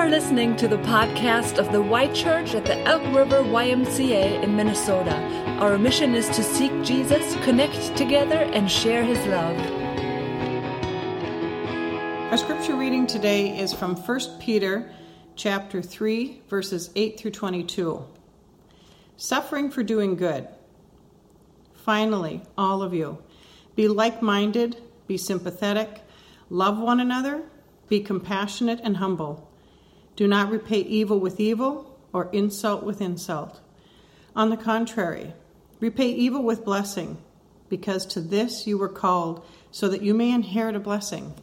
are listening to the podcast of the Y Church at the Elk River YMCA in Minnesota. Our mission is to seek Jesus, connect together, and share his love. Our scripture reading today is from 1 Peter chapter 3 verses 8 through 22. Suffering for doing good. Finally, all of you, be like-minded, be sympathetic, love one another, be compassionate and humble. Do not repay evil with evil or insult with insult. On the contrary, repay evil with blessing, because to this you were called, so that you may inherit a blessing.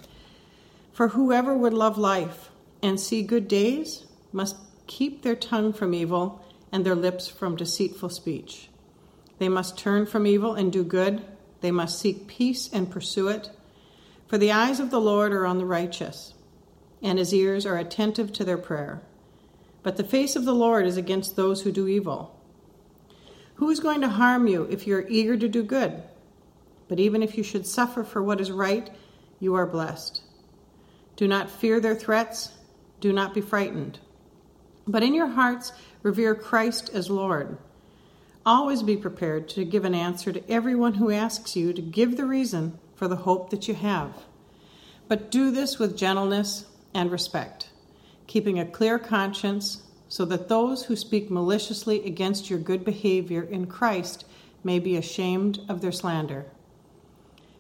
For whoever would love life and see good days must keep their tongue from evil and their lips from deceitful speech. They must turn from evil and do good. They must seek peace and pursue it. For the eyes of the Lord are on the righteous and his ears are attentive to their prayer. But the face of the Lord is against those who do evil. Who is going to harm you if you are eager to do good? But even if you should suffer for what is right, you are blessed. Do not fear their threats, do not be frightened. But in your hearts, revere Christ as Lord. Always be prepared to give an answer to everyone who asks you to give the reason for the hope that you have. But do this with gentleness and respect, keeping a clear conscience so that those who speak maliciously against your good behavior in Christ may be ashamed of their slander.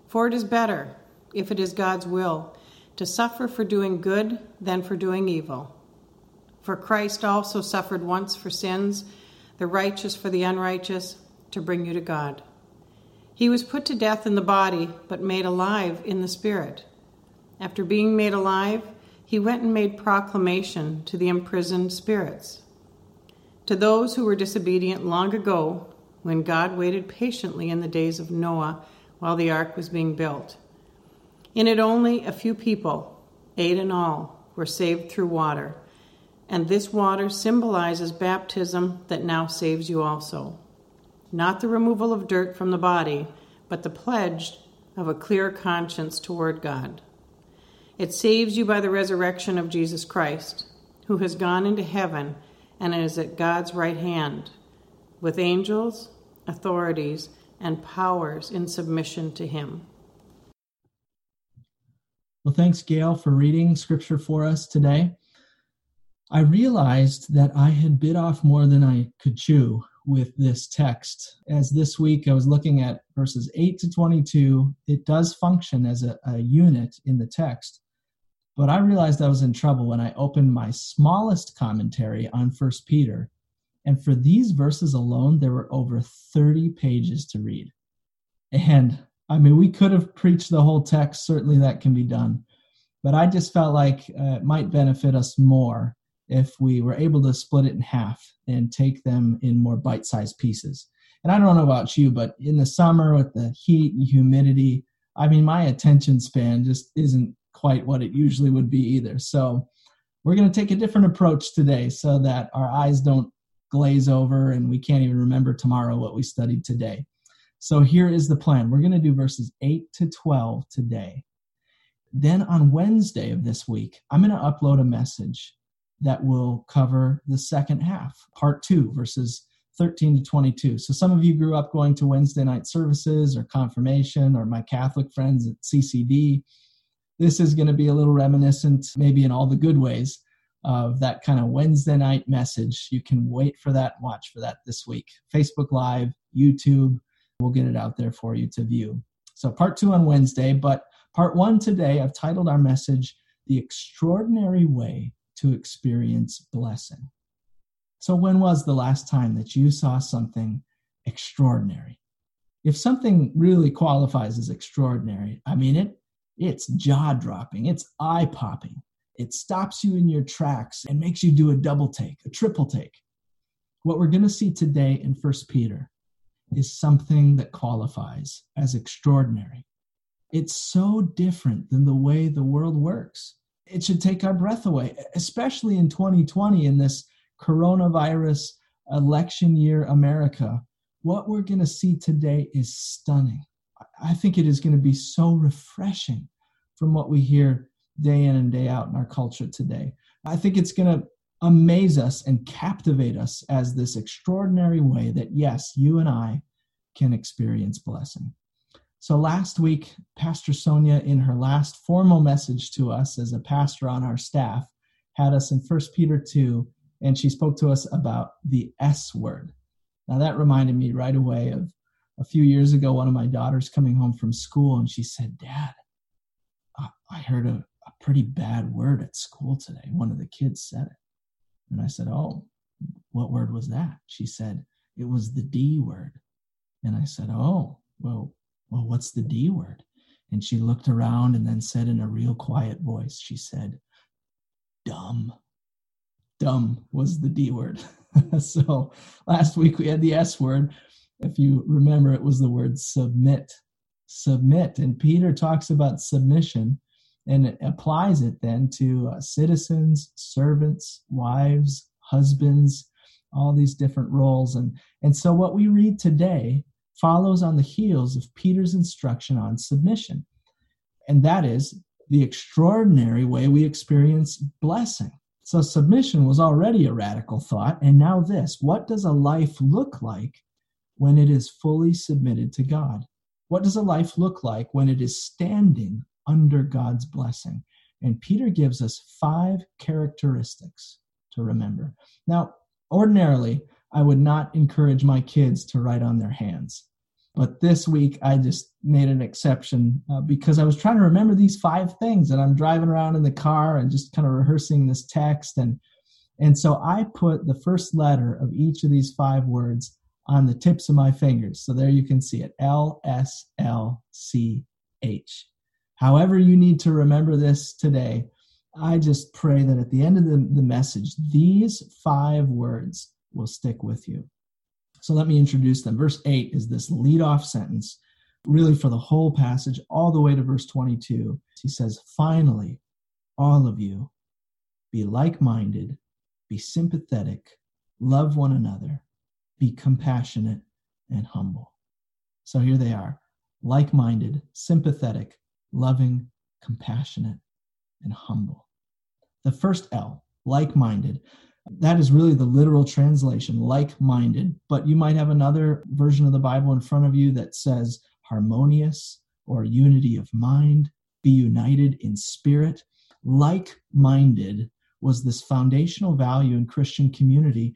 For it is better, if it is God's will, to suffer for doing good than for doing evil. For Christ also suffered once for sins, the righteous for the unrighteous, to bring you to God. He was put to death in the body, but made alive in the spirit. After being made alive, he went and made proclamation to the imprisoned spirits. To those who were disobedient long ago, when God waited patiently in the days of Noah while the ark was being built. In it, only a few people, eight in all, were saved through water, and this water symbolizes baptism that now saves you also. Not the removal of dirt from the body, but the pledge of a clear conscience toward God. It saves you by the resurrection of Jesus Christ, who has gone into heaven and is at God's right hand, with angels, authorities, and powers in submission to him. Well, thanks, Gail, for reading scripture for us today. I realized that I had bit off more than I could chew with this text. As this week I was looking at verses 8 to 22, it does function as a, a unit in the text. But I realized I was in trouble when I opened my smallest commentary on First Peter. And for these verses alone, there were over 30 pages to read. And I mean, we could have preached the whole text, certainly that can be done. But I just felt like uh, it might benefit us more if we were able to split it in half and take them in more bite sized pieces. And I don't know about you, but in the summer with the heat and humidity, I mean, my attention span just isn't quite what it usually would be either. So we're going to take a different approach today so that our eyes don't glaze over and we can't even remember tomorrow what we studied today. So here is the plan. We're going to do verses 8 to 12 today. Then on Wednesday of this week, I'm going to upload a message that will cover the second half, part two, verses 13 to 22. So some of you grew up going to Wednesday night services or confirmation or my Catholic friends at CCD this is going to be a little reminiscent, maybe in all the good ways, of that kind of Wednesday night message. You can wait for that, watch for that this week. Facebook Live, YouTube, we'll get it out there for you to view. So, part two on Wednesday, but part one today, I've titled our message, The Extraordinary Way to Experience Blessing. So, when was the last time that you saw something extraordinary? If something really qualifies as extraordinary, I mean, it it's jaw dropping, it's eye popping. It stops you in your tracks and makes you do a double take, a triple take. What we're going to see today in First Peter is something that qualifies as extraordinary. It's so different than the way the world works. It should take our breath away, especially in 2020 in this coronavirus election year America. What we're going to see today is stunning. I think it is going to be so refreshing from what we hear day in and day out in our culture today. I think it's going to amaze us and captivate us as this extraordinary way that, yes, you and I can experience blessing. So last week, Pastor Sonia, in her last formal message to us as a pastor on our staff, had us in 1 Peter 2, and she spoke to us about the S word. Now, that reminded me right away of a few years ago, one of my daughters coming home from school, and she said, Dad, I heard a, a pretty bad word at school today. One of the kids said it. And I said, Oh, what word was that? She said, It was the D word. And I said, Oh, well, well, what's the D word? And she looked around and then said in a real quiet voice, She said, Dumb. Dumb was the D word. so last week we had the S word. If you remember, it was the word submit. Submit. And Peter talks about submission and it applies it then to uh, citizens, servants, wives, husbands, all these different roles. And, and so what we read today follows on the heels of Peter's instruction on submission. And that is the extraordinary way we experience blessing. So submission was already a radical thought. And now this what does a life look like when it is fully submitted to God? What does a life look like when it is standing under God's blessing. And Peter gives us five characteristics to remember. Now, ordinarily, I would not encourage my kids to write on their hands. But this week, I just made an exception uh, because I was trying to remember these five things, and I'm driving around in the car and just kind of rehearsing this text. And, and so I put the first letter of each of these five words on the tips of my fingers. So there you can see it L S L C H. However, you need to remember this today, I just pray that at the end of the, the message, these five words will stick with you. So let me introduce them. Verse 8 is this lead off sentence, really for the whole passage, all the way to verse 22. He says, Finally, all of you, be like minded, be sympathetic, love one another, be compassionate and humble. So here they are like minded, sympathetic, loving, compassionate, and humble. The first L, like minded, that is really the literal translation, like minded, but you might have another version of the Bible in front of you that says harmonious or unity of mind, be united in spirit. Like minded was this foundational value in Christian community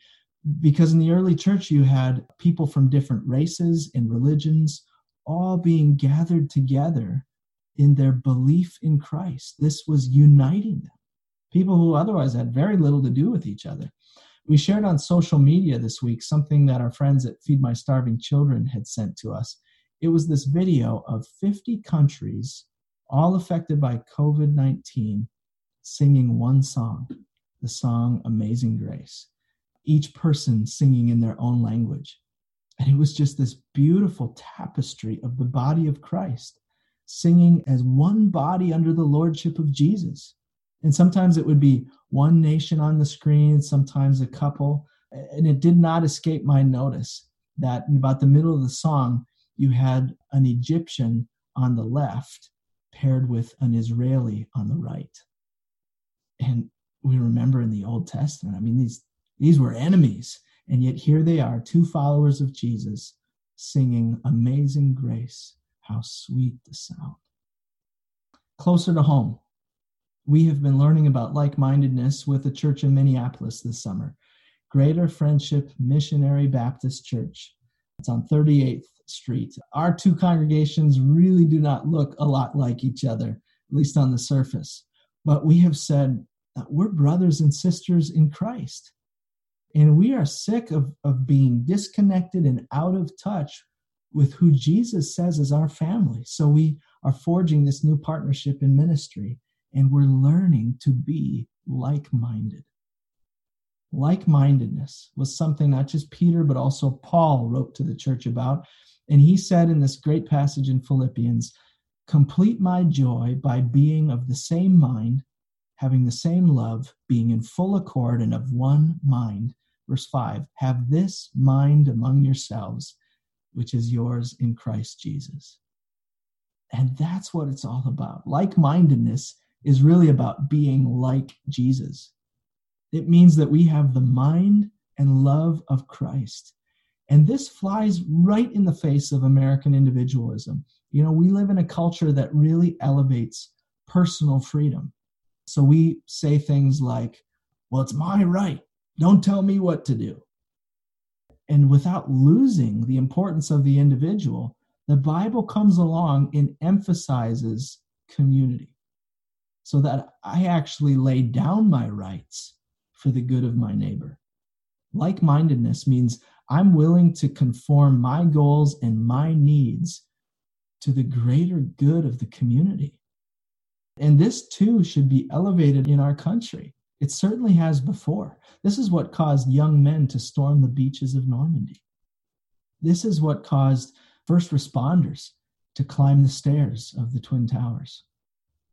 because in the early church you had people from different races and religions all being gathered together in their belief in Christ. This was uniting them. People who otherwise had very little to do with each other. We shared on social media this week something that our friends at Feed My Starving Children had sent to us. It was this video of 50 countries, all affected by COVID 19, singing one song, the song Amazing Grace, each person singing in their own language. And it was just this beautiful tapestry of the body of Christ singing as one body under the lordship of Jesus. And sometimes it would be one nation on the screen, sometimes a couple. And it did not escape my notice that in about the middle of the song, you had an Egyptian on the left paired with an Israeli on the right. And we remember in the Old Testament, I mean, these, these were enemies. And yet here they are, two followers of Jesus singing Amazing Grace how sweet the sound. Closer to home, we have been learning about like mindedness with the church in Minneapolis this summer. Greater Friendship Missionary Baptist Church. It's on 38th Street. Our two congregations really do not look a lot like each other, at least on the surface. But we have said that we're brothers and sisters in Christ. And we are sick of, of being disconnected and out of touch with who Jesus says is our family. So we are forging this new partnership in ministry and we're learning to be like minded. Like mindedness was something not just Peter, but also Paul wrote to the church about. And he said in this great passage in Philippians, Complete my joy by being of the same mind, having the same love, being in full accord and of one mind. Verse 5 Have this mind among yourselves which is yours in Christ Jesus. And that's what it's all about. Like mindedness is really about being like Jesus. It means that we have the mind and love of Christ. And this flies right in the face of American individualism. You know, we live in a culture that really elevates personal freedom. So we say things like, well, it's my right. Don't tell me what to do. And without losing the importance of the individual, the Bible comes along and emphasizes community so that I actually lay down my rights for the good of my neighbor. Like mindedness means I'm willing to conform my goals and my needs to the greater good of the community. And this too should be elevated in our country. It certainly has before. This is what caused young men to storm the beaches of Normandy. This is what caused first responders to climb the stairs of the Twin Towers.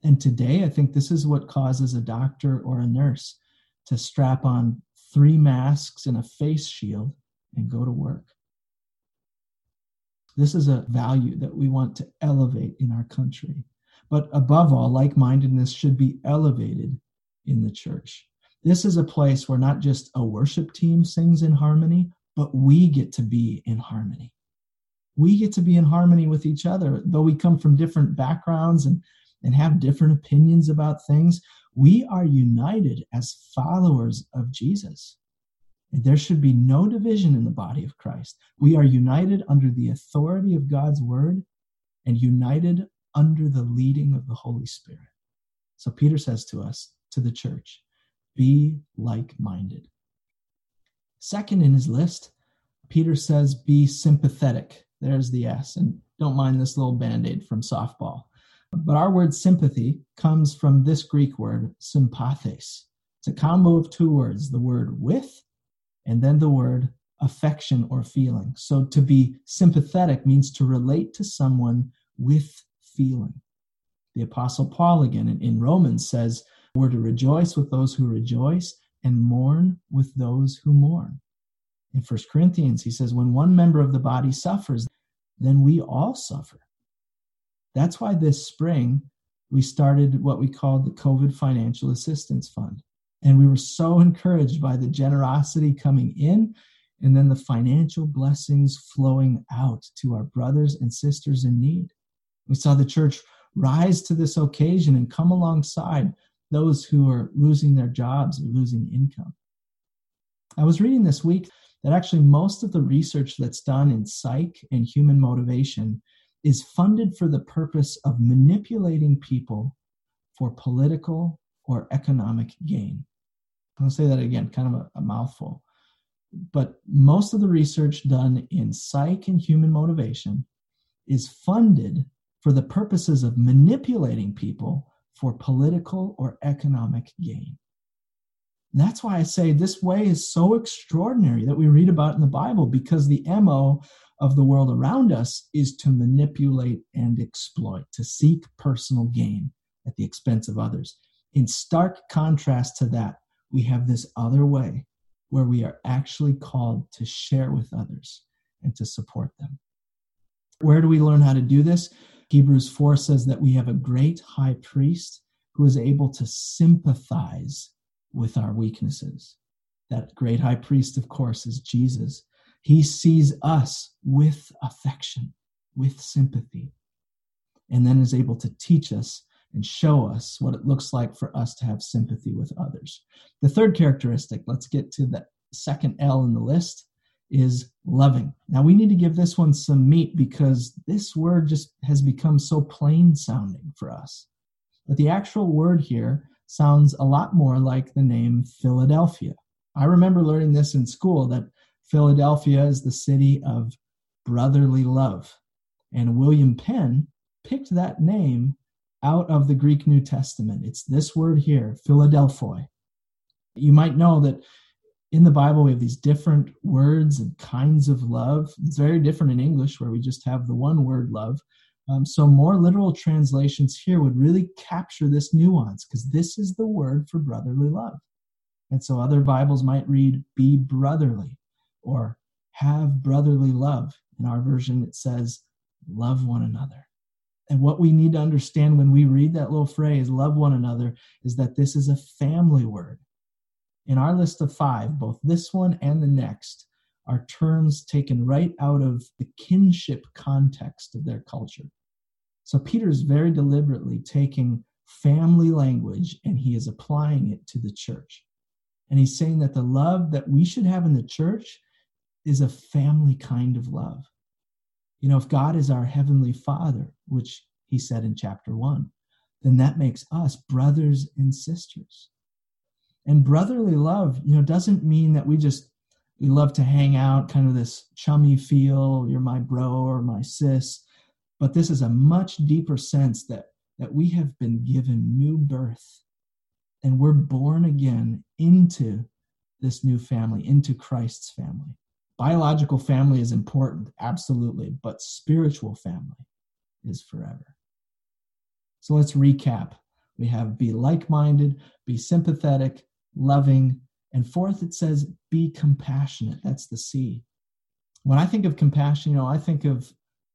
And today, I think this is what causes a doctor or a nurse to strap on three masks and a face shield and go to work. This is a value that we want to elevate in our country. But above all, like mindedness should be elevated in the church. This is a place where not just a worship team sings in harmony, but we get to be in harmony. We get to be in harmony with each other. Though we come from different backgrounds and, and have different opinions about things, we are united as followers of Jesus. And there should be no division in the body of Christ. We are united under the authority of God's word and united under the leading of the Holy Spirit. So Peter says to us, to the church, be like minded. Second in his list, Peter says, be sympathetic. There's the S. And don't mind this little band aid from softball. But our word sympathy comes from this Greek word, sympathes. It's a combo of two words the word with and then the word affection or feeling. So to be sympathetic means to relate to someone with feeling. The Apostle Paul, again in, in Romans, says, We're to rejoice with those who rejoice and mourn with those who mourn. In First Corinthians, he says, When one member of the body suffers, then we all suffer. That's why this spring we started what we called the COVID Financial Assistance Fund. And we were so encouraged by the generosity coming in and then the financial blessings flowing out to our brothers and sisters in need. We saw the church rise to this occasion and come alongside those who are losing their jobs or losing income. I was reading this week that actually most of the research that's done in psych and human motivation is funded for the purpose of manipulating people for political or economic gain. I'll say that again, kind of a, a mouthful. But most of the research done in psych and human motivation is funded for the purposes of manipulating people for political or economic gain. That's why I say this way is so extraordinary that we read about in the Bible because the MO of the world around us is to manipulate and exploit, to seek personal gain at the expense of others. In stark contrast to that, we have this other way where we are actually called to share with others and to support them. Where do we learn how to do this? Hebrews 4 says that we have a great high priest who is able to sympathize with our weaknesses. That great high priest, of course, is Jesus. He sees us with affection, with sympathy, and then is able to teach us and show us what it looks like for us to have sympathy with others. The third characteristic, let's get to the second L in the list, is loving. Now we need to give this one some meat because this word just has become so plain sounding for us. But the actual word here sounds a lot more like the name Philadelphia. I remember learning this in school that Philadelphia is the city of brotherly love. And William Penn picked that name out of the Greek New Testament. It's this word here, Philadelphoi. You might know that in the Bible, we have these different words and kinds of love. It's very different in English, where we just have the one word love. Um, so, more literal translations here would really capture this nuance because this is the word for brotherly love. And so, other Bibles might read, be brotherly or have brotherly love. In our version, it says, love one another. And what we need to understand when we read that little phrase, love one another, is that this is a family word. In our list of five, both this one and the next are terms taken right out of the kinship context of their culture. So Peter is very deliberately taking family language and he is applying it to the church. And he's saying that the love that we should have in the church is a family kind of love. You know, if God is our heavenly father, which he said in chapter one, then that makes us brothers and sisters. And brotherly love, you know, doesn't mean that we just we love to hang out, kind of this chummy feel, you're my bro or my sis. But this is a much deeper sense that that we have been given new birth and we're born again into this new family, into Christ's family. Biological family is important, absolutely, but spiritual family is forever. So let's recap. We have be like minded, be sympathetic, loving, and fourth, it says be compassionate. That's the C. When I think of compassion, you know, I think of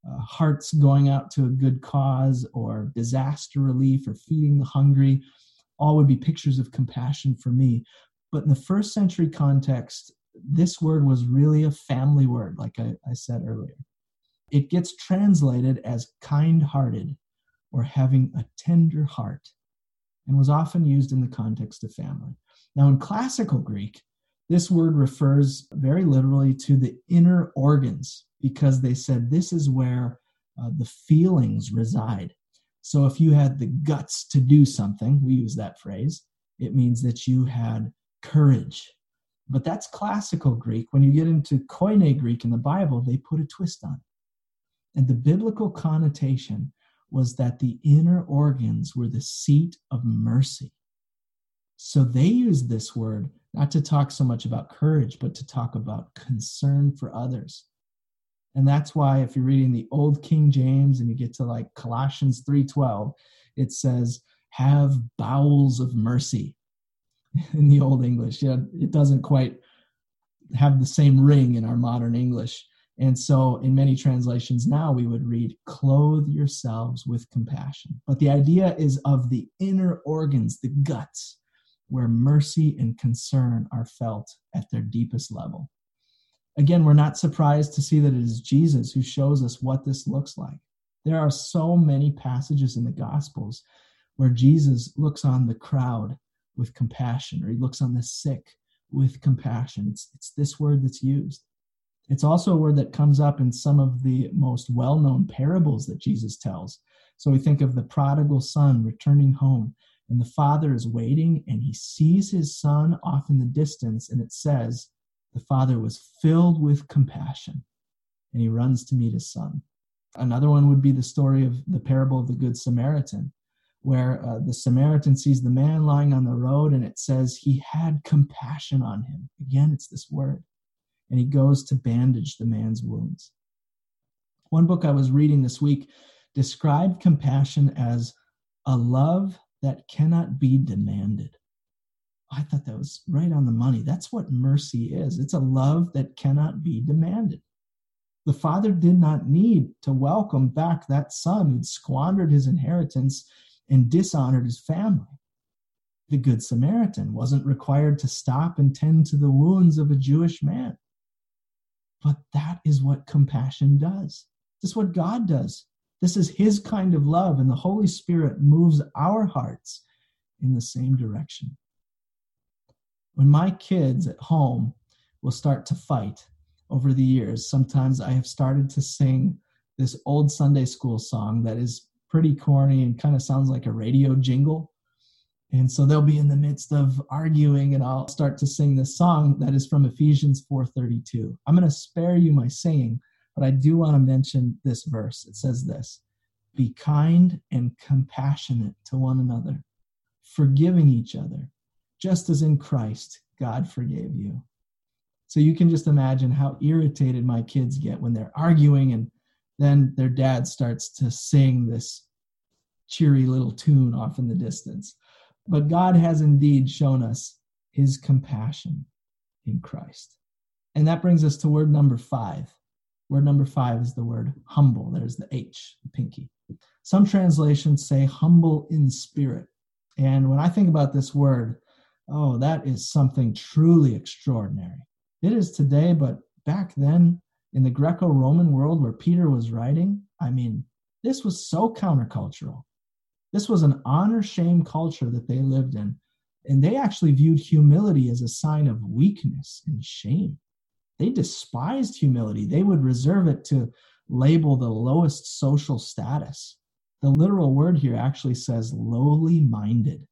uh, hearts going out to a good cause or disaster relief or feeding the hungry. All would be pictures of compassion for me. But in the first century context, this word was really a family word, like I, I said earlier. It gets translated as kind hearted or having a tender heart and was often used in the context of family. Now, in classical Greek, this word refers very literally to the inner organs because they said this is where uh, the feelings reside. So if you had the guts to do something, we use that phrase, it means that you had courage, but that's classical Greek. When you get into Koine Greek in the Bible, they put a twist on it. And the biblical connotation was that the inner organs were the seat of mercy. So they use this word not to talk so much about courage, but to talk about concern for others. And that's why if you're reading the old King James and you get to like Colossians 3:12, it says, have bowels of mercy in the old English. Yeah, it doesn't quite have the same ring in our modern English. And so, in many translations now, we would read, clothe yourselves with compassion. But the idea is of the inner organs, the guts, where mercy and concern are felt at their deepest level. Again, we're not surprised to see that it is Jesus who shows us what this looks like. There are so many passages in the Gospels where Jesus looks on the crowd with compassion, or he looks on the sick with compassion. It's, it's this word that's used. It's also a word that comes up in some of the most well known parables that Jesus tells. So we think of the prodigal son returning home, and the father is waiting, and he sees his son off in the distance, and it says, The father was filled with compassion, and he runs to meet his son. Another one would be the story of the parable of the Good Samaritan where uh, the Samaritan sees the man lying on the road and it says he had compassion on him. Again, it's this word. And he goes to bandage the man's wounds. One book I was reading this week described compassion as a love that cannot be demanded. I thought that was right on the money. That's what mercy is it's a love that cannot be demanded. The father did not need to welcome back that son who'd squandered his inheritance and dishonored his family. The Good Samaritan wasn't required to stop and tend to the wounds of a Jewish man. But that is what compassion does. This is what God does. This is His kind of love, and the Holy Spirit moves our hearts in the same direction. When my kids at home will start to fight over the years, sometimes I have started to sing this old Sunday school song that is pretty corny and kind of sounds like a radio jingle. And so they'll be in the midst of arguing and I'll start to sing this song that is from Ephesians 4:32. I'm going to spare you my singing, but I do want to mention this verse. It says this: Be kind and compassionate to one another, forgiving each other, just as in Christ God forgave you. So you can just imagine how irritated my kids get when they're arguing and then their dad starts to sing this cheery little tune off in the distance. But God has indeed shown us his compassion in Christ. And that brings us to word number five. Word number five is the word humble. There's the H, the pinky. Some translations say humble in spirit. And when I think about this word, Oh, that is something truly extraordinary. It is today, but back then in the Greco Roman world where Peter was writing, I mean, this was so countercultural. This was an honor shame culture that they lived in. And they actually viewed humility as a sign of weakness and shame. They despised humility. They would reserve it to label the lowest social status. The literal word here actually says lowly minded.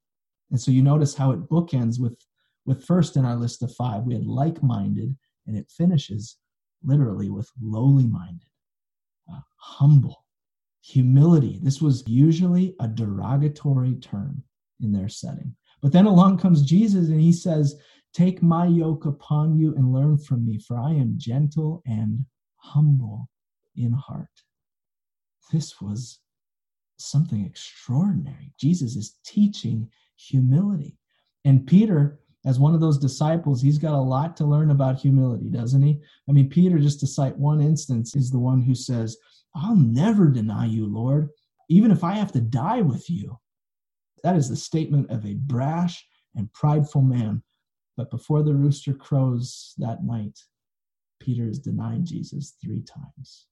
And so you notice how it bookends with, with first in our list of five, we had like minded, and it finishes literally with lowly minded, uh, humble, humility. This was usually a derogatory term in their setting. But then along comes Jesus and he says, Take my yoke upon you and learn from me, for I am gentle and humble in heart. This was something extraordinary. Jesus is teaching humility. And Peter, as one of those disciples, he's got a lot to learn about humility, doesn't he? I mean, Peter, just to cite one instance, is the one who says, I'll never deny you, Lord, even if I have to die with you. That is the statement of a brash and prideful man. But before the rooster crows that night, Peter is denying Jesus three times.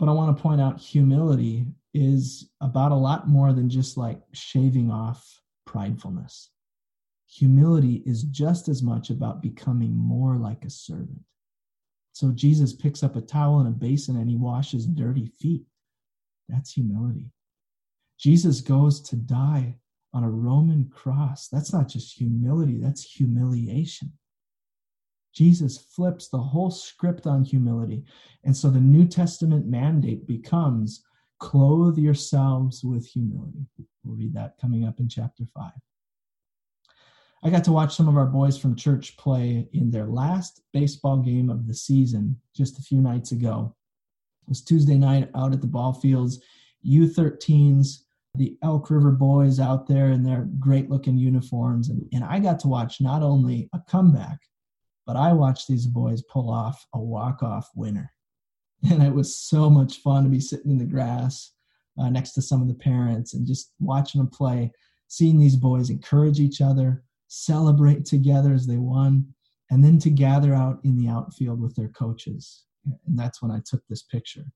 But I want to point out humility is about a lot more than just like shaving off pridefulness. Humility is just as much about becoming more like a servant. So Jesus picks up a towel and a basin and he washes dirty feet. That's humility. Jesus goes to die on a Roman cross. That's not just humility, that's humiliation. Jesus flips the whole script on humility. And so the New Testament mandate becomes clothe yourselves with humility. We'll read that coming up in chapter 5. I got to watch some of our boys from church play in their last baseball game of the season just a few nights ago. It was Tuesday night out at the ball fields, U13s, the Elk River boys out there in their great looking uniforms. And, and I got to watch not only a comeback, but I watched these boys pull off a walk off winner. And it was so much fun to be sitting in the grass uh, next to some of the parents and just watching them play, seeing these boys encourage each other, celebrate together as they won, and then to gather out in the outfield with their coaches. And that's when I took this picture.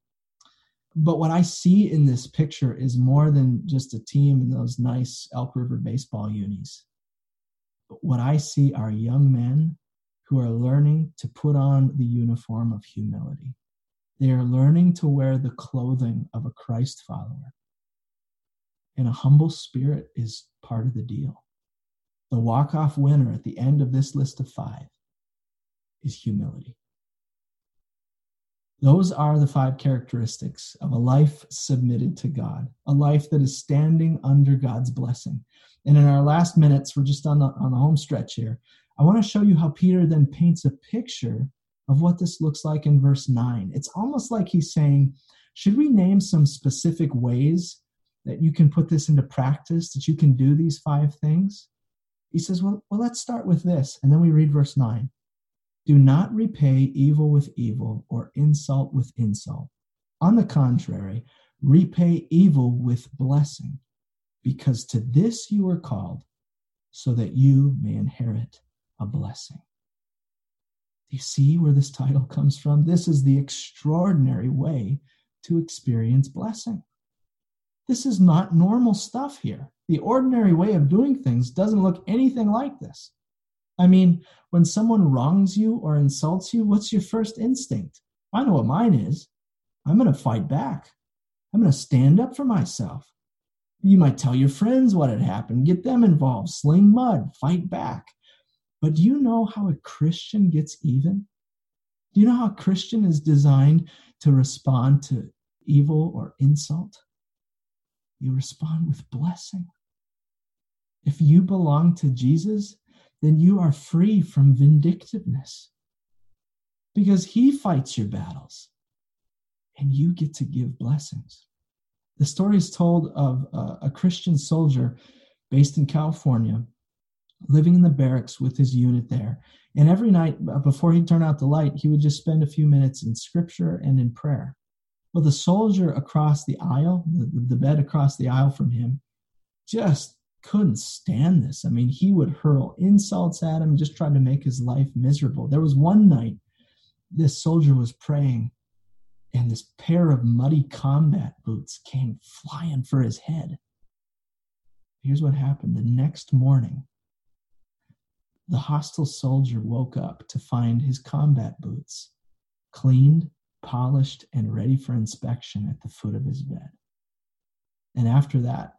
But what I see in this picture is more than just a team in those nice Elk River baseball unis. But what I see are young men who are learning to put on the uniform of humility. They are learning to wear the clothing of a Christ follower. And a humble spirit is part of the deal. The walk off winner at the end of this list of five is humility. Those are the five characteristics of a life submitted to God, a life that is standing under God's blessing. And in our last minutes, we're just on the, on the home stretch here. I want to show you how Peter then paints a picture of what this looks like in verse 9. It's almost like he's saying, should we name some specific ways that you can put this into practice, that you can do these five things? He says, well, well, let's start with this. And then we read verse 9. Do not repay evil with evil or insult with insult. On the contrary, repay evil with blessing, because to this you are called, so that you may inherit a blessing. Do you see where this title comes from? This is the extraordinary way to experience blessing. This is not normal stuff here. The ordinary way of doing things doesn't look anything like this. I mean, when someone wrongs you or insults you, what's your first instinct? I know what mine is. I'm going to fight back. I'm going to stand up for myself. You might tell your friends what had happened, get them involved, sling mud, fight back. But do you know how a Christian gets even? Do you know how a Christian is designed to respond to evil or insult? You respond with blessing. If you belong to Jesus, then you are free from vindictiveness because he fights your battles and you get to give blessings. The story is told of a, a Christian soldier based in California living in the barracks with his unit there. And every night before he'd turn out the light, he would just spend a few minutes in scripture and in prayer. Well, the soldier across the aisle, the, the bed across the aisle from him, just couldn't stand this. I mean, he would hurl insults at him, just trying to make his life miserable. There was one night this soldier was praying, and this pair of muddy combat boots came flying for his head. Here's what happened the next morning the hostile soldier woke up to find his combat boots cleaned, polished, and ready for inspection at the foot of his bed. And after that,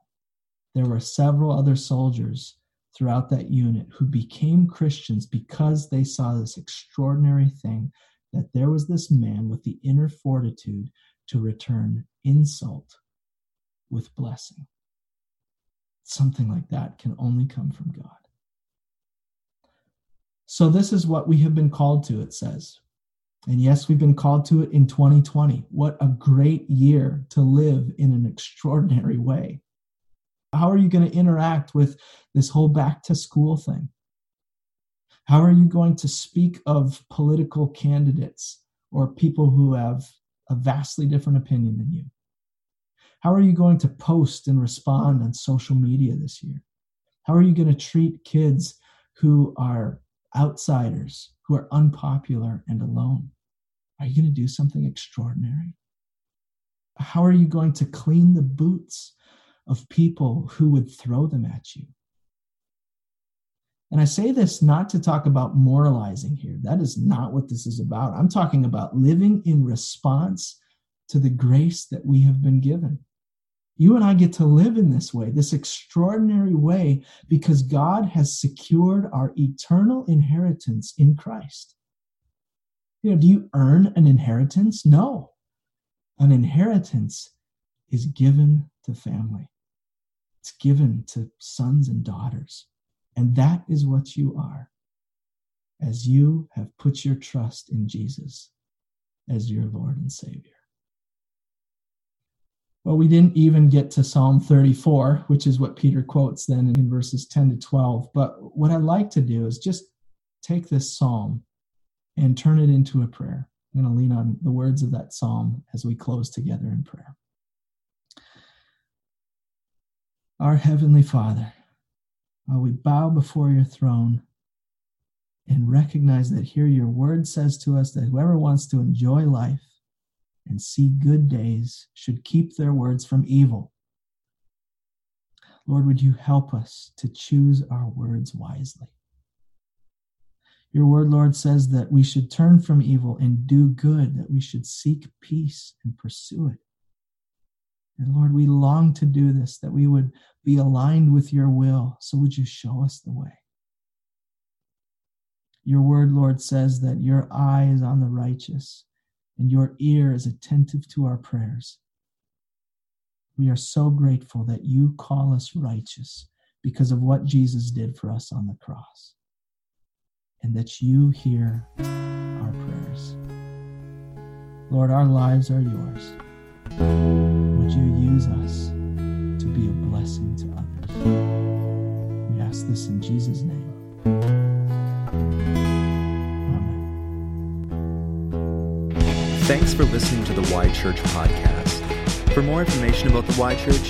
there were several other soldiers throughout that unit who became Christians because they saw this extraordinary thing that there was this man with the inner fortitude to return insult with blessing. Something like that can only come from God. So, this is what we have been called to, it says. And yes, we've been called to it in 2020. What a great year to live in an extraordinary way. How are you going to interact with this whole back to school thing? How are you going to speak of political candidates or people who have a vastly different opinion than you? How are you going to post and respond on social media this year? How are you going to treat kids who are outsiders, who are unpopular and alone? Are you going to do something extraordinary? How are you going to clean the boots of people who would throw them at you? And I say this not to talk about moralizing here. That is not what this is about. I'm talking about living in response to the grace that we have been given. You and I get to live in this way, this extraordinary way, because God has secured our eternal inheritance in Christ. You know, do you earn an inheritance? No. An inheritance is given to family. It's given to sons and daughters. And that is what you are as you have put your trust in Jesus as your Lord and Savior. Well, we didn't even get to Psalm 34, which is what Peter quotes then in verses 10 to 12. But what I'd like to do is just take this psalm and turn it into a prayer. I'm going to lean on the words of that psalm as we close together in prayer. Our Heavenly Father, while we bow before your throne and recognize that here your word says to us that whoever wants to enjoy life and see good days should keep their words from evil. Lord, would you help us to choose our words wisely? Your word, Lord, says that we should turn from evil and do good, that we should seek peace and pursue it. And Lord, we long to do this, that we would be aligned with your will. So would you show us the way? Your word, Lord, says that your eye is on the righteous and your ear is attentive to our prayers. We are so grateful that you call us righteous because of what Jesus did for us on the cross, and that you hear our prayers. Lord, our lives are yours. Would you use us to be a blessing to others? We ask this in Jesus' name. Amen. Thanks for listening to the Y Church podcast. For more information about the Y Church,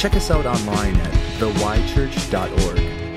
check us out online at theychurch.org